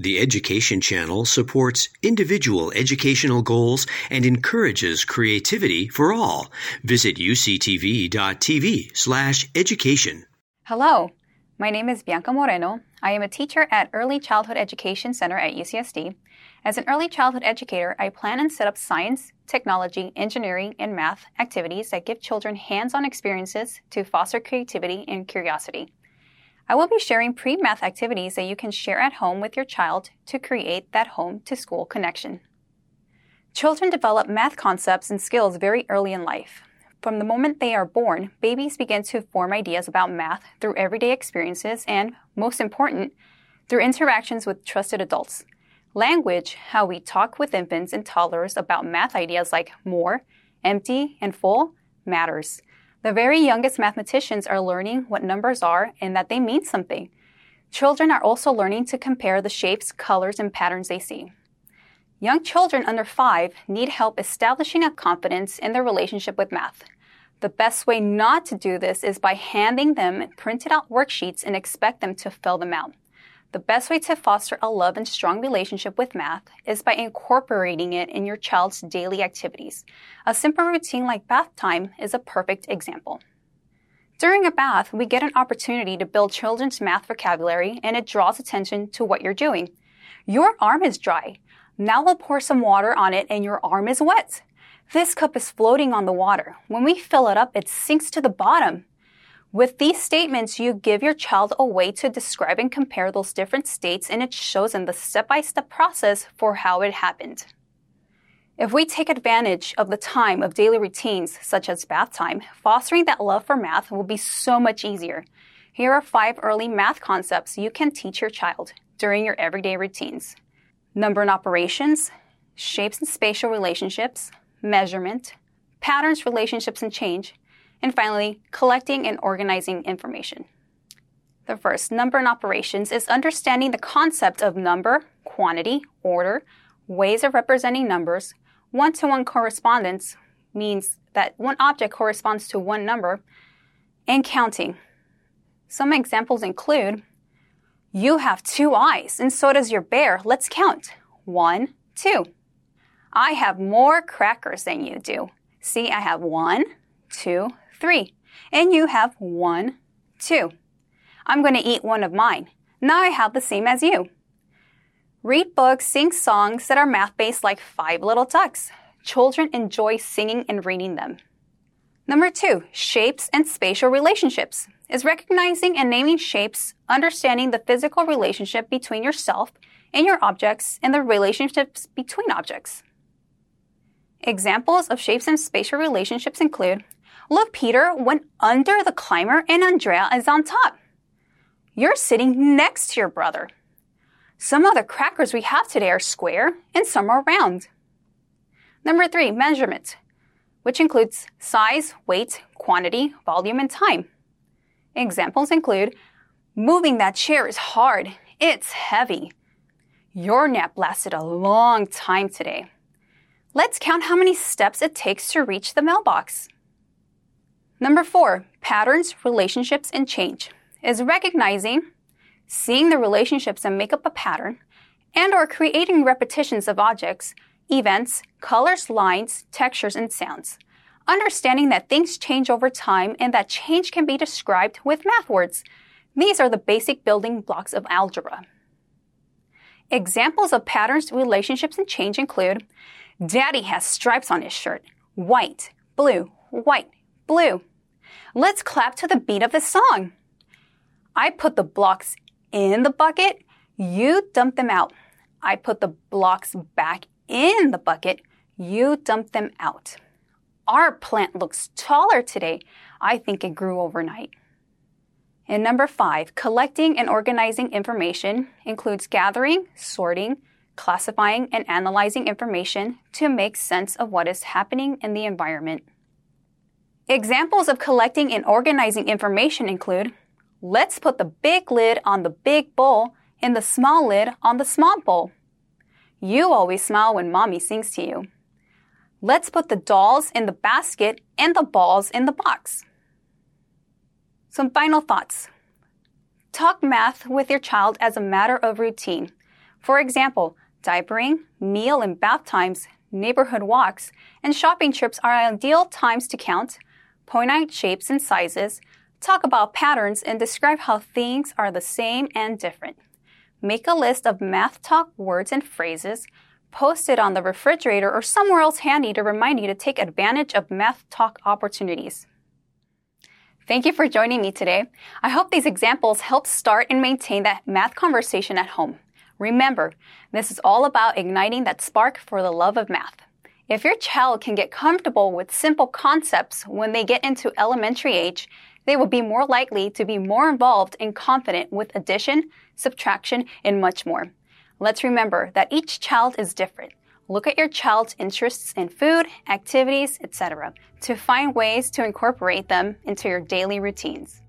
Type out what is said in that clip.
The Education Channel supports individual educational goals and encourages creativity for all. Visit uctv.tv slash education. Hello, my name is Bianca Moreno. I am a teacher at Early Childhood Education Center at UCSD. As an early childhood educator, I plan and set up science, technology, engineering, and math activities that give children hands on experiences to foster creativity and curiosity. I will be sharing pre math activities that you can share at home with your child to create that home to school connection. Children develop math concepts and skills very early in life. From the moment they are born, babies begin to form ideas about math through everyday experiences and, most important, through interactions with trusted adults. Language, how we talk with infants and toddlers about math ideas like more, empty, and full, matters. The very youngest mathematicians are learning what numbers are and that they mean something. Children are also learning to compare the shapes, colors, and patterns they see. Young children under five need help establishing a confidence in their relationship with math. The best way not to do this is by handing them printed out worksheets and expect them to fill them out. The best way to foster a love and strong relationship with math is by incorporating it in your child's daily activities. A simple routine like bath time is a perfect example. During a bath, we get an opportunity to build children's math vocabulary and it draws attention to what you're doing. Your arm is dry. Now we'll pour some water on it and your arm is wet. This cup is floating on the water. When we fill it up, it sinks to the bottom. With these statements, you give your child a way to describe and compare those different states, and it shows them the step by step process for how it happened. If we take advantage of the time of daily routines, such as bath time, fostering that love for math will be so much easier. Here are five early math concepts you can teach your child during your everyday routines number and operations, shapes and spatial relationships, measurement, patterns, relationships, and change and finally, collecting and organizing information. The first, number and operations, is understanding the concept of number, quantity, order, ways of representing numbers. One to one correspondence means that one object corresponds to one number, and counting. Some examples include You have two eyes, and so does your bear. Let's count. One, two. I have more crackers than you do. See, I have one, two, three. And you have one, two. I'm going to eat one of mine. Now I have the same as you. Read books, sing songs that are math based like Five Little Ducks. Children enjoy singing and reading them. Number two, shapes and spatial relationships is recognizing and naming shapes, understanding the physical relationship between yourself and your objects and the relationships between objects. Examples of shapes and spatial relationships include Look, Peter went under the climber and Andrea is on top. You're sitting next to your brother. Some of the crackers we have today are square and some are round. Number three, measurement, which includes size, weight, quantity, volume, and time. Examples include moving that chair is hard. It's heavy. Your nap lasted a long time today. Let's count how many steps it takes to reach the mailbox. Number four, patterns, relationships, and change is recognizing, seeing the relationships that make up a pattern, and or creating repetitions of objects, events, colors, lines, textures, and sounds. Understanding that things change over time and that change can be described with math words. These are the basic building blocks of algebra. Examples of patterns, relationships, and change include Daddy has stripes on his shirt. White, blue, white, blue. Let's clap to the beat of the song. I put the blocks in the bucket. You dump them out. I put the blocks back in the bucket. You dump them out. Our plant looks taller today. I think it grew overnight. And number five, collecting and organizing information includes gathering, sorting, classifying, and analyzing information to make sense of what is happening in the environment. Examples of collecting and organizing information include let's put the big lid on the big bowl and the small lid on the small bowl. You always smile when mommy sings to you. Let's put the dolls in the basket and the balls in the box. Some final thoughts. Talk math with your child as a matter of routine. For example, diapering, meal and bath times, neighborhood walks, and shopping trips are ideal times to count, point out shapes and sizes, talk about patterns, and describe how things are the same and different. Make a list of math talk words and phrases, post it on the refrigerator or somewhere else handy to remind you to take advantage of math talk opportunities. Thank you for joining me today. I hope these examples help start and maintain that math conversation at home. Remember, this is all about igniting that spark for the love of math. If your child can get comfortable with simple concepts when they get into elementary age, they will be more likely to be more involved and confident with addition, subtraction, and much more. Let's remember that each child is different. Look at your child's interests in food, activities, etc., to find ways to incorporate them into your daily routines.